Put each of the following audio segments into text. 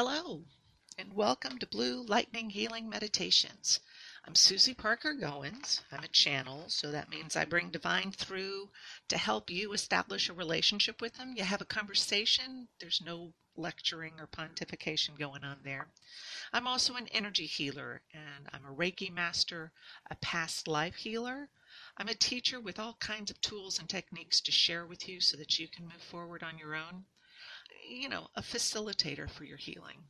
Hello, and welcome to Blue Lightning Healing Meditations. I'm Susie Parker Goins. I'm a channel, so that means I bring divine through to help you establish a relationship with them. You have a conversation, there's no lecturing or pontification going on there. I'm also an energy healer, and I'm a Reiki master, a past life healer. I'm a teacher with all kinds of tools and techniques to share with you so that you can move forward on your own you know, a facilitator for your healing.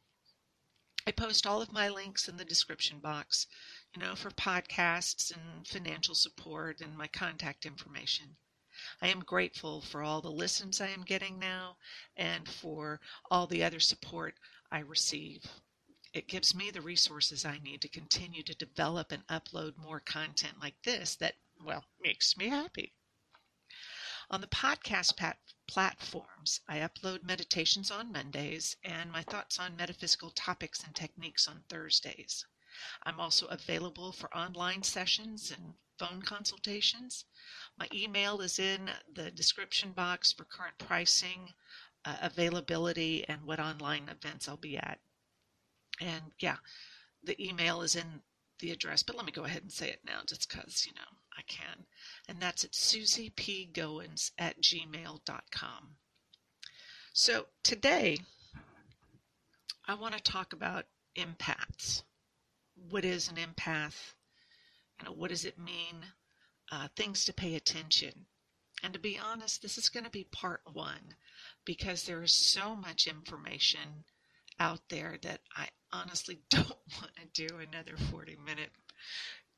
I post all of my links in the description box, you know, for podcasts and financial support and my contact information. I am grateful for all the listens I am getting now and for all the other support I receive. It gives me the resources I need to continue to develop and upload more content like this that, well, makes me happy. On the podcast pat- platforms, I upload meditations on Mondays and my thoughts on metaphysical topics and techniques on Thursdays. I'm also available for online sessions and phone consultations. My email is in the description box for current pricing, uh, availability, and what online events I'll be at. And yeah, the email is in the address, but let me go ahead and say it now just because, you know, I can. And that's at susiepgoins at gmail.com. So today, I want to talk about empaths. What is an empath? You know, what does it mean? Uh, things to pay attention. And to be honest, this is going to be part one because there is so much information out there that I honestly don't want to do another 40 minute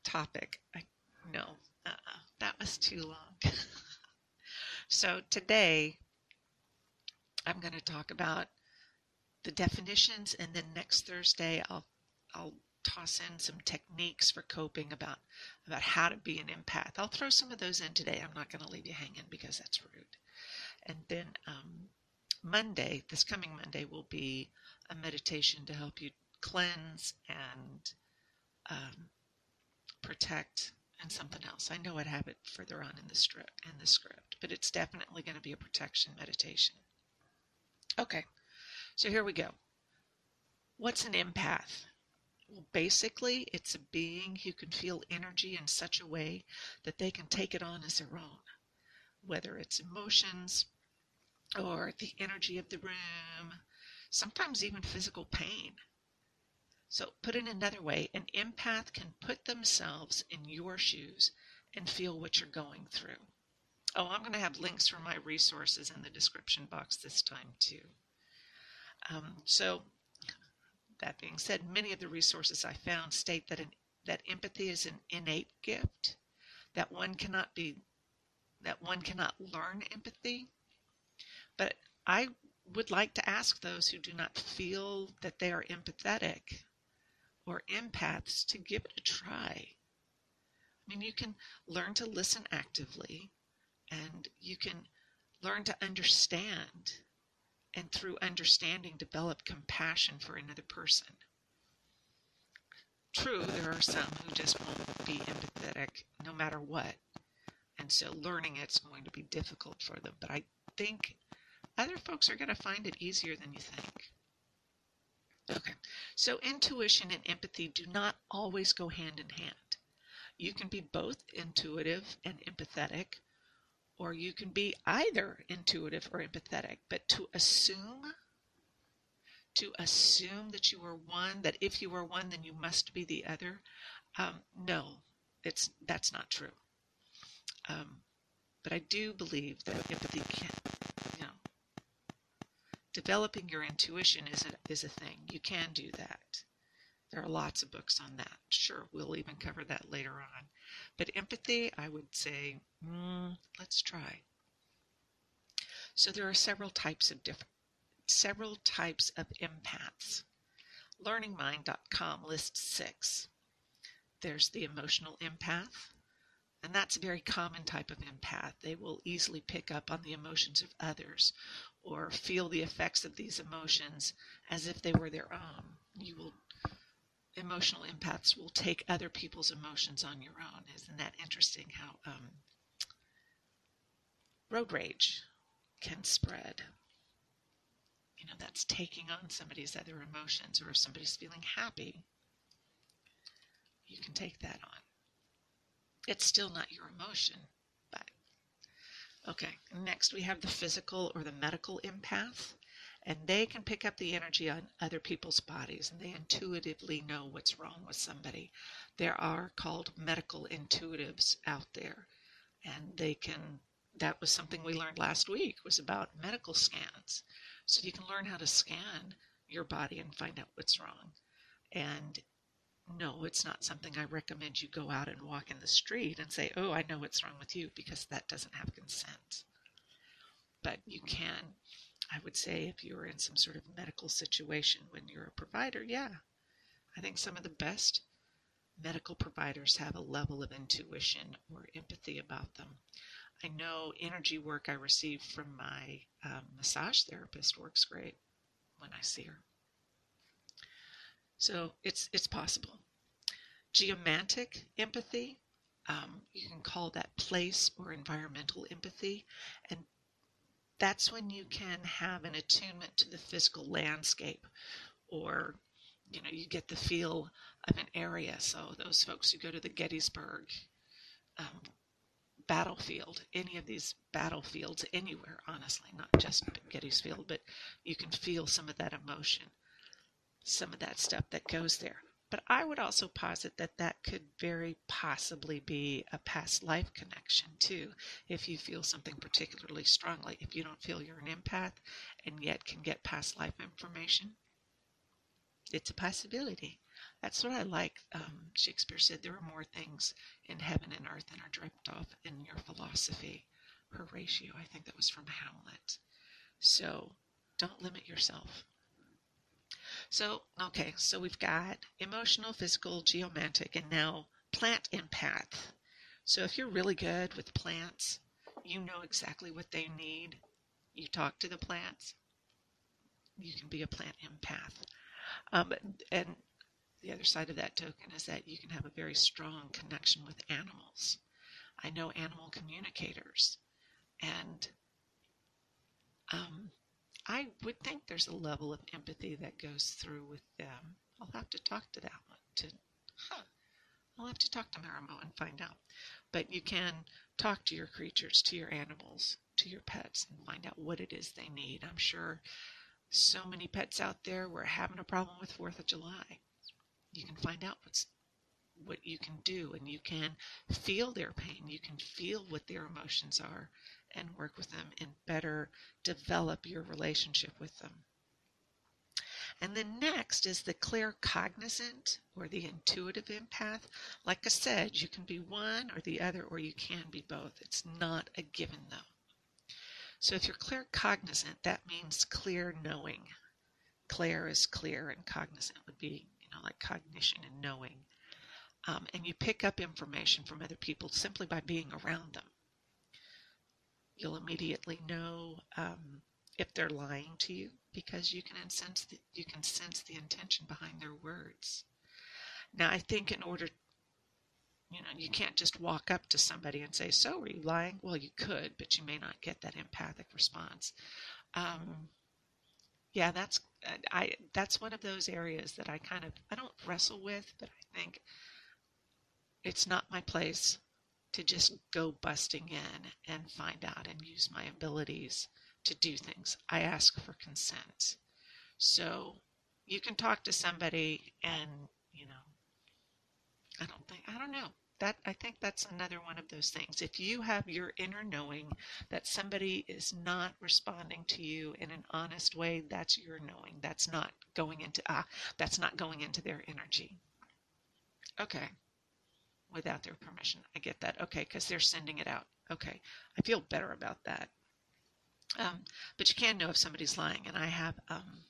topic. I no, uh-uh, that was too long. so today I'm going to talk about the definitions, and then next Thursday I'll I'll toss in some techniques for coping about about how to be an empath. I'll throw some of those in today. I'm not going to leave you hanging because that's rude. And then um, Monday, this coming Monday, will be a meditation to help you cleanse and um, protect and something else. I know it happened further on in the script in the script, but it's definitely going to be a protection meditation. Okay, so here we go. What's an empath? Well, basically, it's a being who can feel energy in such a way that they can take it on as their own, whether it's emotions or the energy of the room, sometimes even physical pain. So, put it another way, an empath can put themselves in your shoes and feel what you're going through. Oh, I'm going to have links for my resources in the description box this time, too. Um, so, that being said, many of the resources I found state that, an, that empathy is an innate gift, that one cannot be that one cannot learn empathy. But I would like to ask those who do not feel that they are empathetic or empaths to give it a try. I mean, you can learn to listen actively and you can learn to understand and through understanding develop compassion for another person. True, there are some who just won't be empathetic no matter what. And so learning it's going to be difficult for them. But I think other folks are going to find it easier than you think. Okay, so intuition and empathy do not always go hand in hand. You can be both intuitive and empathetic, or you can be either intuitive or empathetic. But to assume, to assume that you are one, that if you are one, then you must be the other, um, no, it's that's not true. Um, but I do believe that empathy can, developing your intuition is a, is a thing. You can do that. There are lots of books on that. Sure, we'll even cover that later on. But empathy, I would say, mm, let's try. So there are several types of different, several types of empaths. LearningMind.com lists six. There's the emotional empath, and that's a very common type of empath. They will easily pick up on the emotions of others or feel the effects of these emotions as if they were their own. You will emotional empaths will take other people's emotions on your own. Isn't that interesting how um, road rage can spread? you know, that's taking on somebody's other emotions, or if somebody's feeling happy, you can take that on. It's still not your emotion, but okay. Next, we have the physical or the medical empath, and they can pick up the energy on other people's bodies, and they intuitively know what's wrong with somebody. There are called medical intuitives out there, and they can. That was something we learned last week was about medical scans. So you can learn how to scan your body and find out what's wrong. And no, it's not something I recommend you go out and walk in the street and say, oh, I know what's wrong with you, because that doesn't have consent. But you can, I would say, if you're in some sort of medical situation when you're a provider, yeah. I think some of the best medical providers have a level of intuition or empathy about them. I know energy work I receive from my um, massage therapist works great when I see her. So it's it's possible. Geomantic empathy, um, you can call that place or environmental empathy, and that's when you can have an attunement to the physical landscape, or you know you get the feel of an area. So those folks who go to the Gettysburg um, battlefield, any of these battlefields anywhere, honestly, not just gettysburg but you can feel some of that emotion some of that stuff that goes there. But I would also posit that that could very possibly be a past life connection too, if you feel something particularly strongly. If you don't feel you're an empath and yet can get past life information, it's a possibility. That's what I like. Um, Shakespeare said there are more things in heaven and earth than are dreamt of in your philosophy. Horatio, I think that was from Hamlet. So don't limit yourself. So, okay, so we've got emotional, physical, geomantic, and now plant empath. So if you're really good with plants, you know exactly what they need. You talk to the plants. You can be a plant empath. Um, and the other side of that token is that you can have a very strong connection with animals. I know animal communicators, and um, I would think there's a level of empathy that goes through with them. I'll have to talk to that one. To, huh, I'll have to talk to Marimo and find out. But you can talk to your creatures, to your animals, to your pets, and find out what it is they need. I'm sure so many pets out there were having a problem with Fourth of July. You can find out what's what you can do, and you can feel their pain. You can feel what their emotions are, and work with them and better develop your relationship with them. And then next is the claircognizant or the intuitive empath. Like I said, you can be one or the other, or you can be both. It's not a given though. So if you're claircognizant, that means clear knowing. Clair is clear, and cognizant would be, you know, like cognition and knowing. Um, and you pick up information from other people simply by being around them you'll immediately know um, if they're lying to you because you can sense the, you can sense the intention behind their words. Now, I think in order, you know, you can't just walk up to somebody and say, "So, are you lying?" Well, you could, but you may not get that empathic response. Um, yeah, that's I that's one of those areas that I kind of I don't wrestle with, but I think it's not my place to just go busting in and find out and use my abilities to do things. I ask for consent. So you can talk to somebody and, you know, I don't think, I don't know. That, I think that's another one of those things. If you have your inner knowing that somebody is not responding to you in an honest way, that's your knowing. That's not going into ah, that's not going into their energy. Okay without their permission. I get that. Okay, because they're sending it out. Okay, I feel better about that. Um, but you can know if somebody's lying. And I have, um,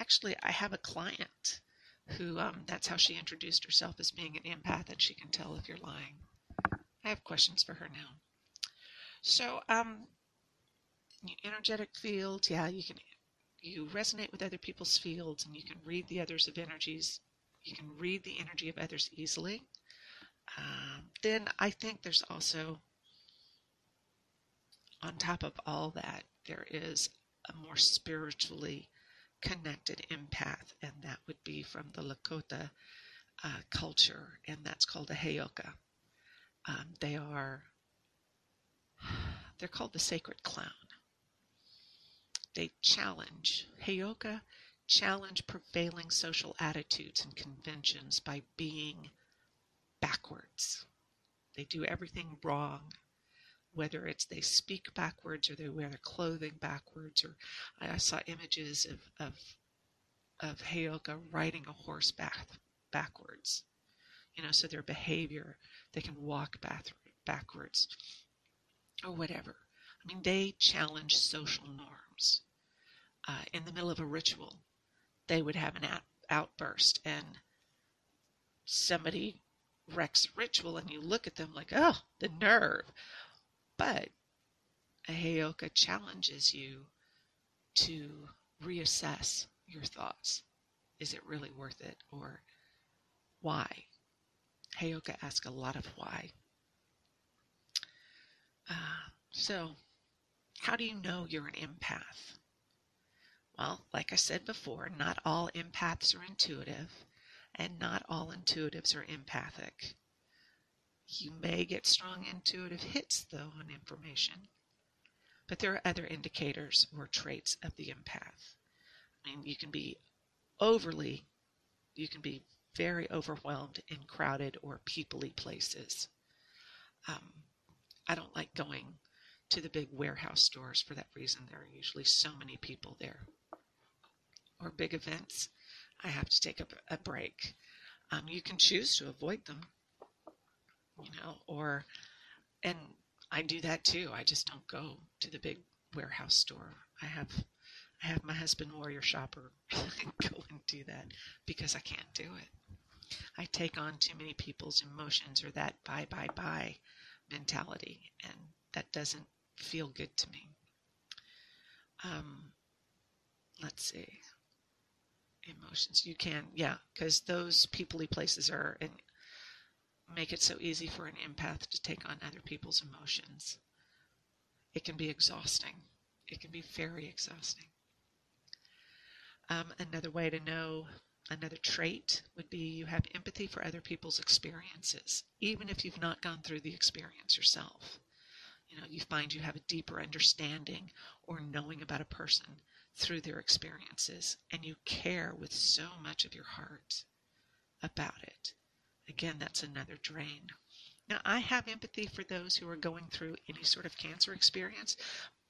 actually, I have a client who um, that's how she introduced herself as being an empath, and she can tell if you're lying. I have questions for her now. So, um, energetic fields, yeah, you can you resonate with other people's fields, and you can read the others of energies. You can read the energy of others easily. Um, then I think there's also, on top of all that, there is a more spiritually connected empath, and that would be from the Lakota uh, culture, and that's called a Heyoka. Um, they are they're called the sacred clown. They challenge Heyoka challenge prevailing social attitudes and conventions by being backwards. They do everything wrong, whether it's they speak backwards or they wear their clothing backwards, or I saw images of of of Heyoka riding a horse back, backwards. You know, so their behavior, they can walk back, backwards or whatever. I mean, they challenge social norms. Uh, in the middle of a ritual, they would have an out, outburst and somebody a ritual and you look at them like, oh, the nerve. But a Heyoka challenges you to reassess your thoughts. Is it really worth it? Or why? Heyoka asks a lot of why. Uh, so, how do you know you're an empath? Well, like I said before, not all empaths are intuitive, and not all intuitives are empathic. You may get strong intuitive hits, though, on information, but there are other indicators or traits of the empath. I mean, you can be overly, you can be very overwhelmed in crowded or peoply places. Um, I don't like going to the big warehouse stores for that reason. There are usually so many people there or big events, I have to take a, a break. Um, you can choose to avoid them, you know, or, and I do that too. I just don't go to the big warehouse store. I have, I have my husband warrior shopper go and do that because I can't do it. I take on too many people's emotions or that buy, buy, buy mentality, and that doesn't feel good to me. Um, let's see emotions. You can, yeah, because those peoply places are and make it so easy for an empath to take on other people's emotions. It can be exhausting. It can be very exhausting. Um, another way to know another trait would be you have empathy for other people's experiences, even if you've not gone through the experience yourself. You know, you find you have a deeper understanding or knowing about a person through their experiences and you care with so much of your heart about it. Again, that's another drain. Now, I have empathy for those who are going through any sort of cancer experience,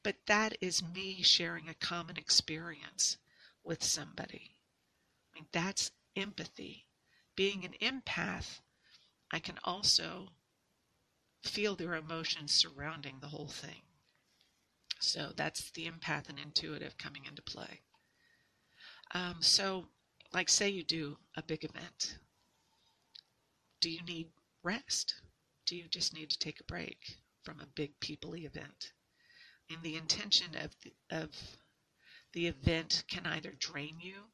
but that is me sharing a common experience with somebody. I mean, that's empathy. Being an empath, I can also feel their emotions surrounding the whole thing. So that's the empath and intuitive coming into play. Um, so, like, say you do a big event. Do you need rest? Do you just need to take a break from a big peoply event? And the intention of the, of the event can either drain you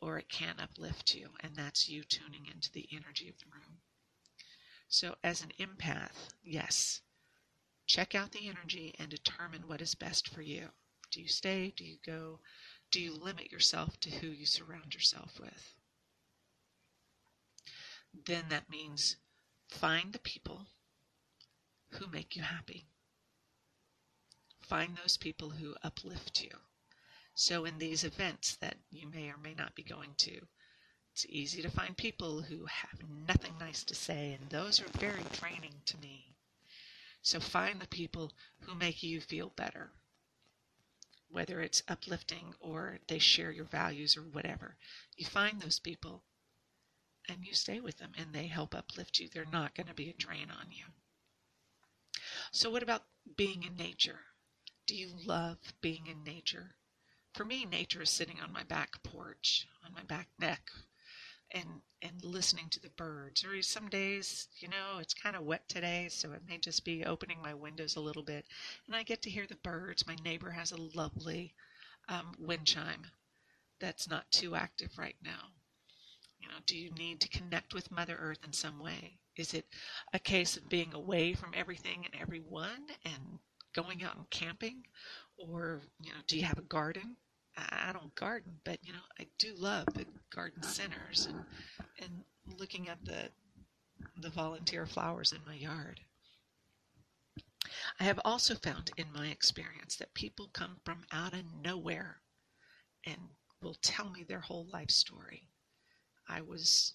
or it can uplift you, and that's you tuning into the energy of the room. So, as an empath, yes, Check out the energy and determine what is best for you. Do you stay? Do you go? Do you limit yourself to who you surround yourself with? Then that means find the people who make you happy. Find those people who uplift you. So, in these events that you may or may not be going to, it's easy to find people who have nothing nice to say, and those are very draining to me. So find the people who make you feel better, whether it's uplifting or they share your values or whatever. You find those people and you stay with them and they help uplift you. They're not going to be a drain on you. So, what about being in nature? Do you love being in nature? For me, nature is sitting on my back porch, on my back neck, and and listening to the birds. Or some days, you know, it's kind of wet today, so it may just be opening my windows a little bit, and I get to hear the birds. My neighbor has a lovely um, wind chime that's not too active right now. You know, do you need to connect with Mother Earth in some way? Is it a case of being away from everything and everyone and going out and camping, or you know, do you have a garden? I don't garden, but you know, I do love the garden centers and and looking at the the volunteer flowers in my yard. I have also found in my experience that people come from out of nowhere and will tell me their whole life story. I was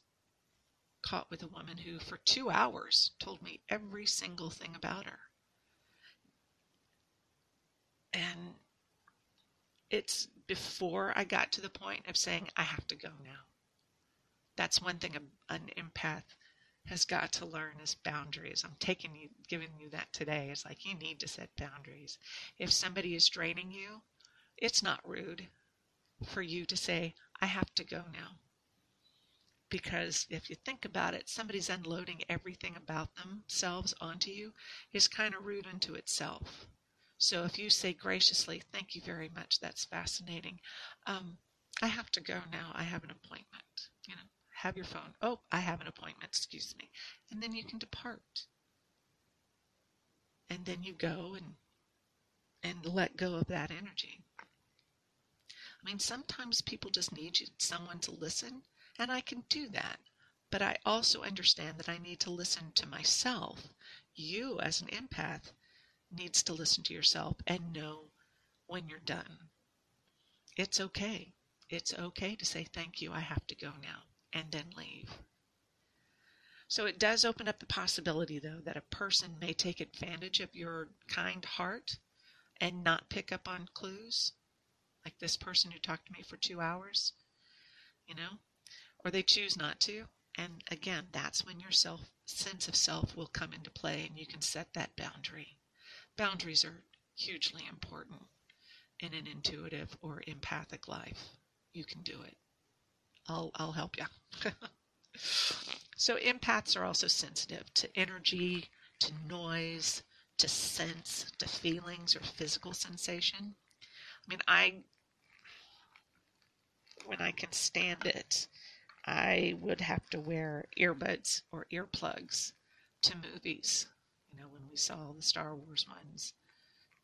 caught with a woman who, for two hours, told me every single thing about her. And it's before I got to the point of saying, I have to go now. That's one thing an empath has got to learn is boundaries. I'm taking you, giving you that today. It's like you need to set boundaries. If somebody is draining you, it's not rude for you to say, I have to go now. Because if you think about it, somebody's unloading everything about themselves onto you is kind of rude unto itself. So if you say graciously, thank you very much, that's fascinating. Um, I have to go now. I have an appointment. You know, have your phone. Oh, I have an appointment, excuse me. And then you can depart. And then you go and and let go of that energy. I mean, sometimes people just need you, someone to listen, and I can do that. But I also understand that I need to listen to myself. You, as an empath, needs to listen to yourself and know when you're done. It's okay. It's okay to say thank you. I have to go now and then leave. So it does open up the possibility, though, that a person may take advantage of your kind heart and not pick up on clues, like this person who talked to me for two hours, you know, or they choose not to. And again, that's when your self sense of self will come into play and you can set that boundary. Boundaries are hugely important in an intuitive or empathic life. You can do it. I'll, I'll help you. so empaths are also sensitive to energy, to noise, to sense, to feelings or physical sensation. I mean, I, when I can stand it, I would have to wear earbuds or earplugs to movies. You know, when we saw the Star Wars ones,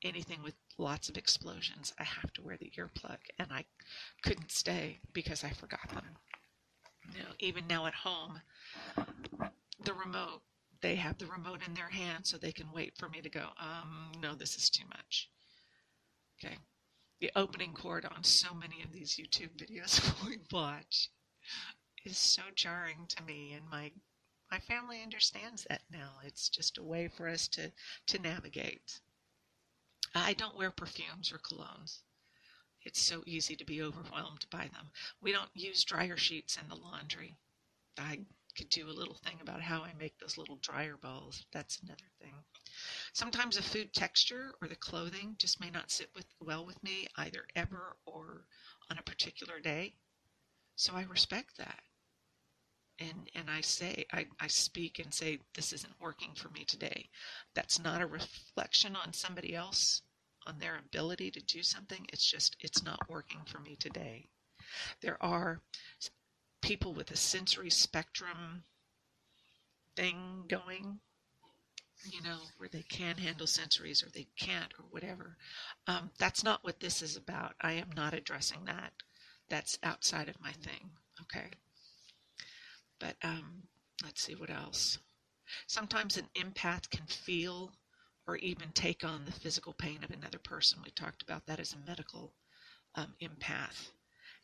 anything with lots of explosions, I have to wear the earplug. And I couldn't stay because I forgot them. You know, even now at home, the remote, they have the remote in their hand so they can wait for me to go, um, no, this is too much. Okay. The opening chord on so many of these YouTube videos we watch is so jarring to me and my my family understands that now. It's just a way for us to, to navigate. I don't wear perfumes or colognes. It's so easy to be overwhelmed by them. We don't use dryer sheets in the laundry. I could do a little thing about how I make those little dryer balls. That's another thing. Sometimes the food texture or the clothing just may not sit with, well with me either ever or on a particular day. So I respect that. And, and I say, I, I speak and say, this isn't working for me today. That's not a reflection on somebody else on their ability to do something. It's just, it's not working for me today. There are people with a sensory spectrum thing going, you know, where they can handle sensories or they can't or whatever. Um, that's not what this is about. I am not addressing that. That's outside of my thing. Okay. But um, let's see what else. Sometimes an empath can feel or even take on the physical pain of another person. We talked about that as a medical um, empath.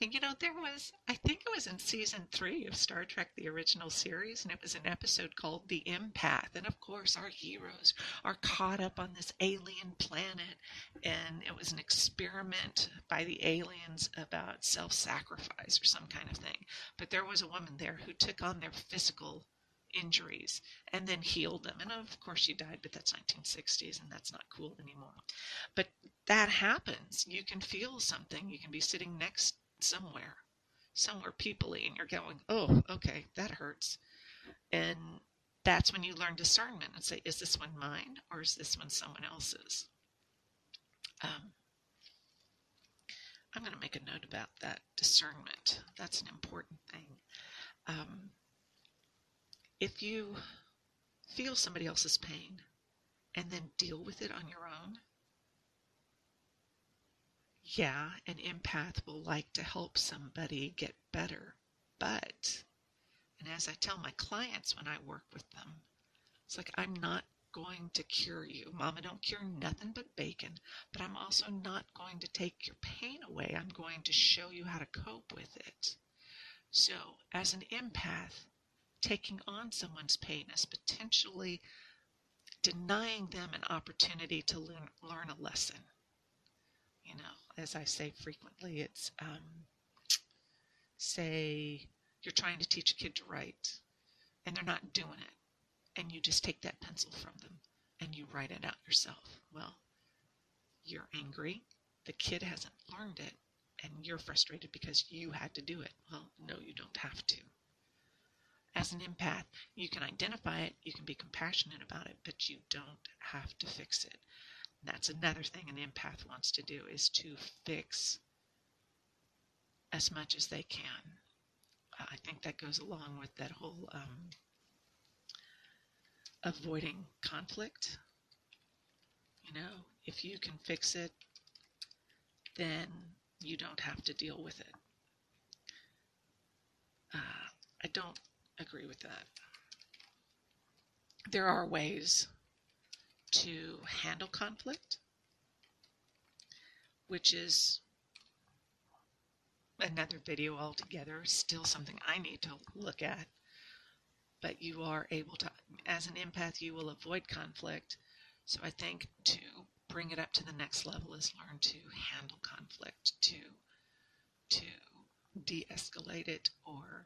And you know, there was, I think it was in season three of Star Trek, the original series, and it was an episode called The Empath. And of course, our heroes are caught up on this alien planet, and it was an experiment by the aliens about self sacrifice or some kind of thing. But there was a woman there who took on their physical injuries and then healed them. And of course, she died, but that's 1960s and that's not cool anymore. But that happens. You can feel something. You can be sitting next somewhere, somewhere peoply, and you're going, oh, okay, that hurts. And that's when you learn discernment and say, is this one mine or is this one someone else's? Um, I'm going to make a note about that discernment. That's an important thing. Um, if you feel somebody else's pain and then deal with it on your own, yeah, an empath will like to help somebody get better, but, and as I tell my clients when I work with them, it's like I'm not going to cure you. Mama don't cure nothing but bacon, but I'm also not going to take your pain away. I'm going to show you how to cope with it. So, as an empath, taking on someone's pain is potentially denying them an opportunity to learn, learn a lesson. You know, as I say frequently, it's um, say you're trying to teach a kid to write and they're not doing it and you just take that pencil from them and you write it out yourself. Well, you're angry. The kid hasn't learned it and you're frustrated because you had to do it. Well, no, you don't have to. As an empath, you can identify it, you can be compassionate about it, but you don't have to fix it. That's another thing an empath wants to do is to fix as much as they can. I think that goes along with that whole um, avoiding conflict. You know, if you can fix it, then you don't have to deal with it. Uh, I don't agree with that. There are ways to handle conflict, which is another video altogether, still something I need to look at but you are able to, as an empath, you will avoid conflict. So I think to bring it up to the next level is learn to handle conflict, to to de-escalate it, or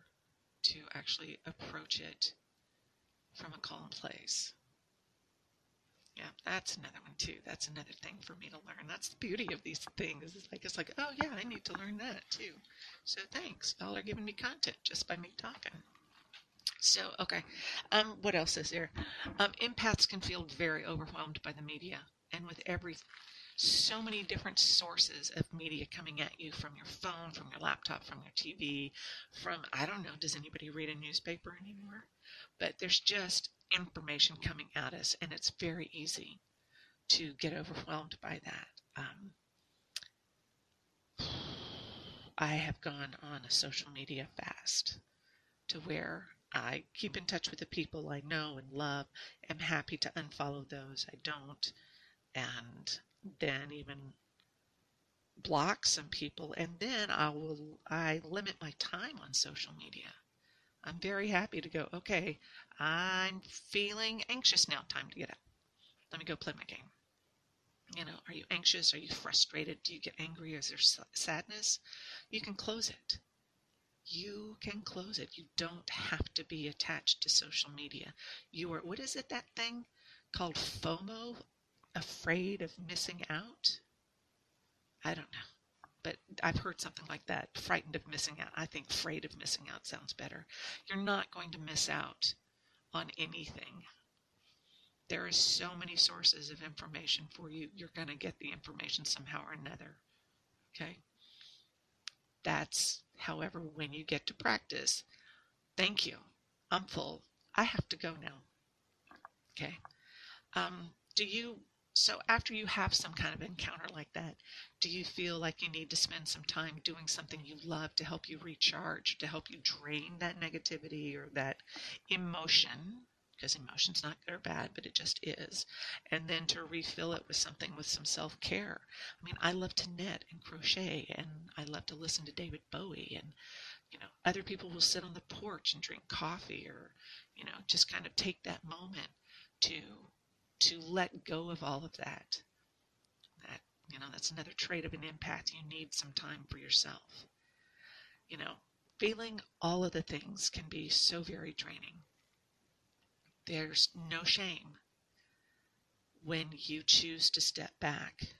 to actually approach it from a calm place. Yeah, that's another one too. That's another thing for me to learn. That's the beauty of these things. It's like it's like, oh yeah, I need to learn that too. So thanks. Y'all are giving me content just by me talking. So, okay. Um, what else is there? Um, empaths can feel very overwhelmed by the media and with every so many different sources of media coming at you from your phone, from your laptop, from your TV, from I don't know, does anybody read a newspaper anymore? But there's just information coming at us, and it's very easy to get overwhelmed by that. Um, I have gone on a social media fast to where I keep in touch with the people I know and love. Am happy to unfollow those I don't, and then even block some people, and then I will I limit my time on social media. I'm very happy to go. Okay, I'm feeling anxious now. Time to get up. Let me go play my game. You know, are you anxious? Are you frustrated? Do you get angry? Is there sadness? You can close it you can close it. You don't have to be attached to social media. You are, what is it, that thing called FOMO? Afraid of missing out? I don't know. But I've heard something like that. Frightened of missing out. I think afraid of missing out sounds better. You're not going to miss out on anything. There are so many sources of information for you. You're going to get the information somehow or another. Okay? That's However, when you get to practice, thank you. I'm full. I have to go now. Okay. Um, do you, so after you have some kind of encounter like that, do you feel like you need to spend some time doing something you love to help you recharge, to help you drain that negativity or that emotion because emotion's not good or bad, but it just is. And then to refill it with something with some self care. I mean, I love to knit and crochet, and I love to listen to David Bowie, and you know, other people will sit on the porch and drink coffee, or you know, just kind of take that moment to to let go of all of that. That you know, that's another trait of an empath. You need some time for yourself. You know, feeling all of the things can be so very draining. There's no shame when you choose to step back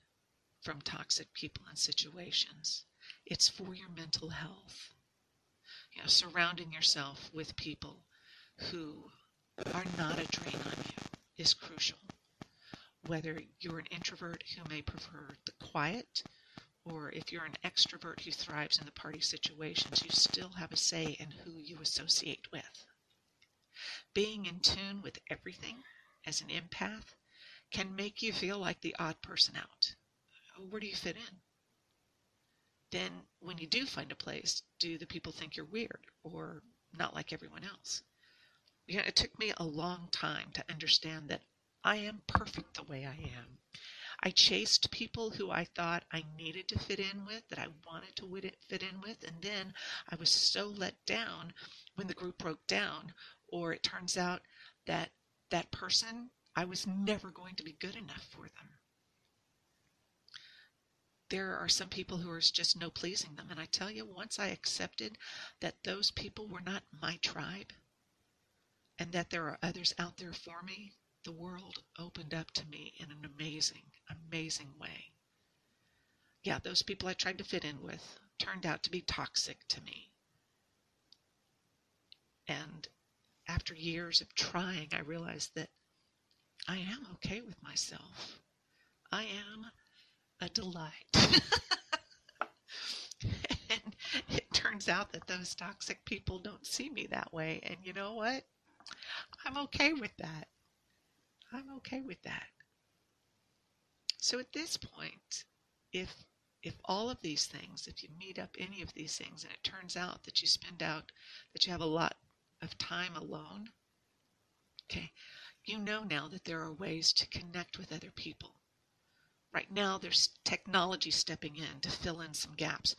from toxic people and situations. It's for your mental health. You know, surrounding yourself with people who are not a drain on you is crucial. Whether you're an introvert who may prefer the quiet, or if you're an extrovert who thrives in the party situations, you still have a say in who you associate with. Being in tune with everything as an empath can make you feel like the odd person out. Where do you fit in? then when you do find a place, do the people think you're weird or not like everyone else? You know, it took me a long time to understand that I am perfect the way I am. I chased people who I thought I needed to fit in with, that I wanted to fit in with, and then I was so let down when the group broke down, or it turns out that that person, I was never going to be good enough for them. There are some people who are just no pleasing them, and I tell you, once I accepted that those people were not my tribe, and that there are others out there for me, the world opened up to me in an amazing, amazing way. Yeah, those people I tried to fit in with turned out to be toxic to me. And after years of trying, I realized that I am okay with myself. I am a delight. and it turns out that those toxic people don't see me that way. And you know what? I'm okay with that. I'm okay with that. So at this point, if if all of these things, if you meet up any of these things and it turns out that you spend out that you have a lot of time alone, okay, you know now that there are ways to connect with other people. Right now, there's technology stepping in to fill in some gaps.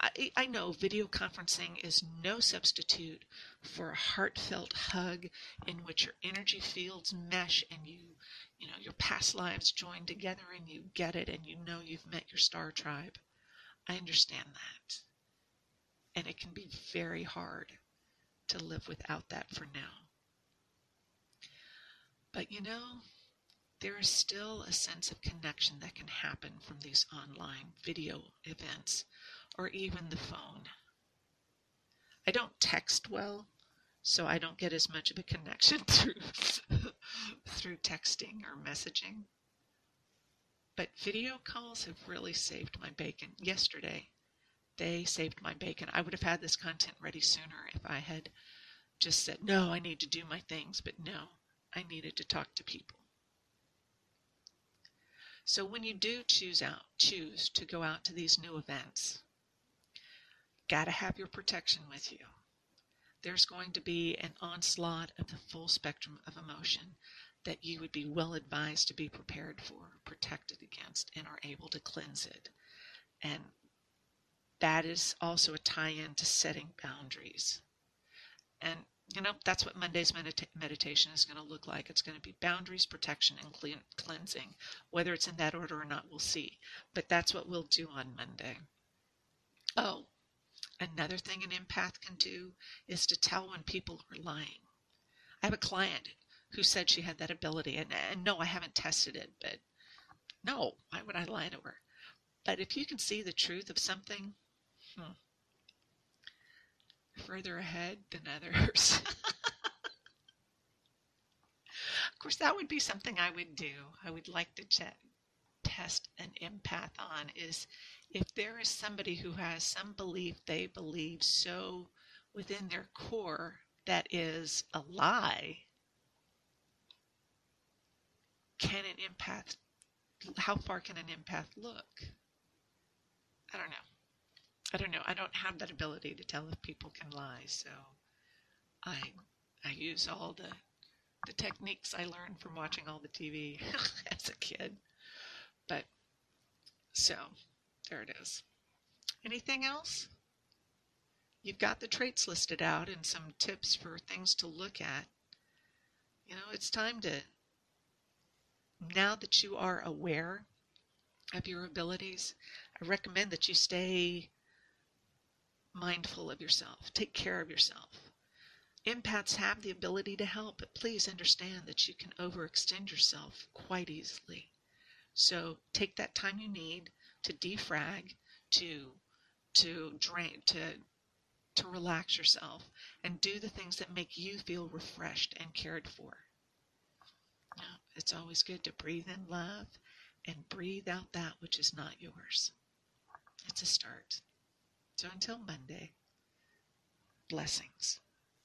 I, I know video conferencing is no substitute for a heartfelt hug in which your energy fields mesh and you, you know, your past lives join together and you get it and you know you've met your star tribe. I understand that. And it can be very hard to live without that for now. But you know, there is still a sense of connection that can happen from these online video events or even the phone. I don't text well, so I don't get as much of a connection through through texting or messaging. But video calls have really saved my bacon. Yesterday, they saved my bacon. I would have had this content ready sooner if I had just said, no, I need to do my things, but no, I needed to talk to people. So when you do choose out, choose to go out to these new events, got to have your protection with you. There's going to be an onslaught of the full spectrum of emotion that you would be well advised to be prepared for, protected against, and are able to cleanse it. And that is also a tie in to setting boundaries. And you know, that's what Monday's medita- meditation is going to look like. It's going to be boundaries, protection, and clean- cleansing. Whether it's in that order or not, we'll see. But that's what we'll do on Monday. Oh, another thing an empath can do is to tell when people are lying. I have a client who said she had that ability, and, and no, I haven't tested it, but no, why would I lie to her? But if you can see the truth of something, hmm, further ahead than others. of course, that would be something I would do. I would like to ch- test an empath on is if there is somebody who has some belief they believe so within their core that is a lie, can an empath, how far can an empath look? I don't know. I don't know. I don't have that ability to tell if people can lie, so I I use all the the techniques I learned from watching all the TV as a kid. But so there it is. Anything else? You've got the traits listed out and some tips for things to look at. You know, it's time to now that you are aware of your abilities, I recommend that you stay mindful of yourself. Take care of yourself. Empaths have the ability to help, but please understand that you can overextend yourself quite easily. So take that time you need to defrag, to to drain, to to relax yourself, and do the things that make you feel refreshed and cared for. It's always good to breathe in love and breathe out that which is not yours. It's a start. So until Monday, blessings.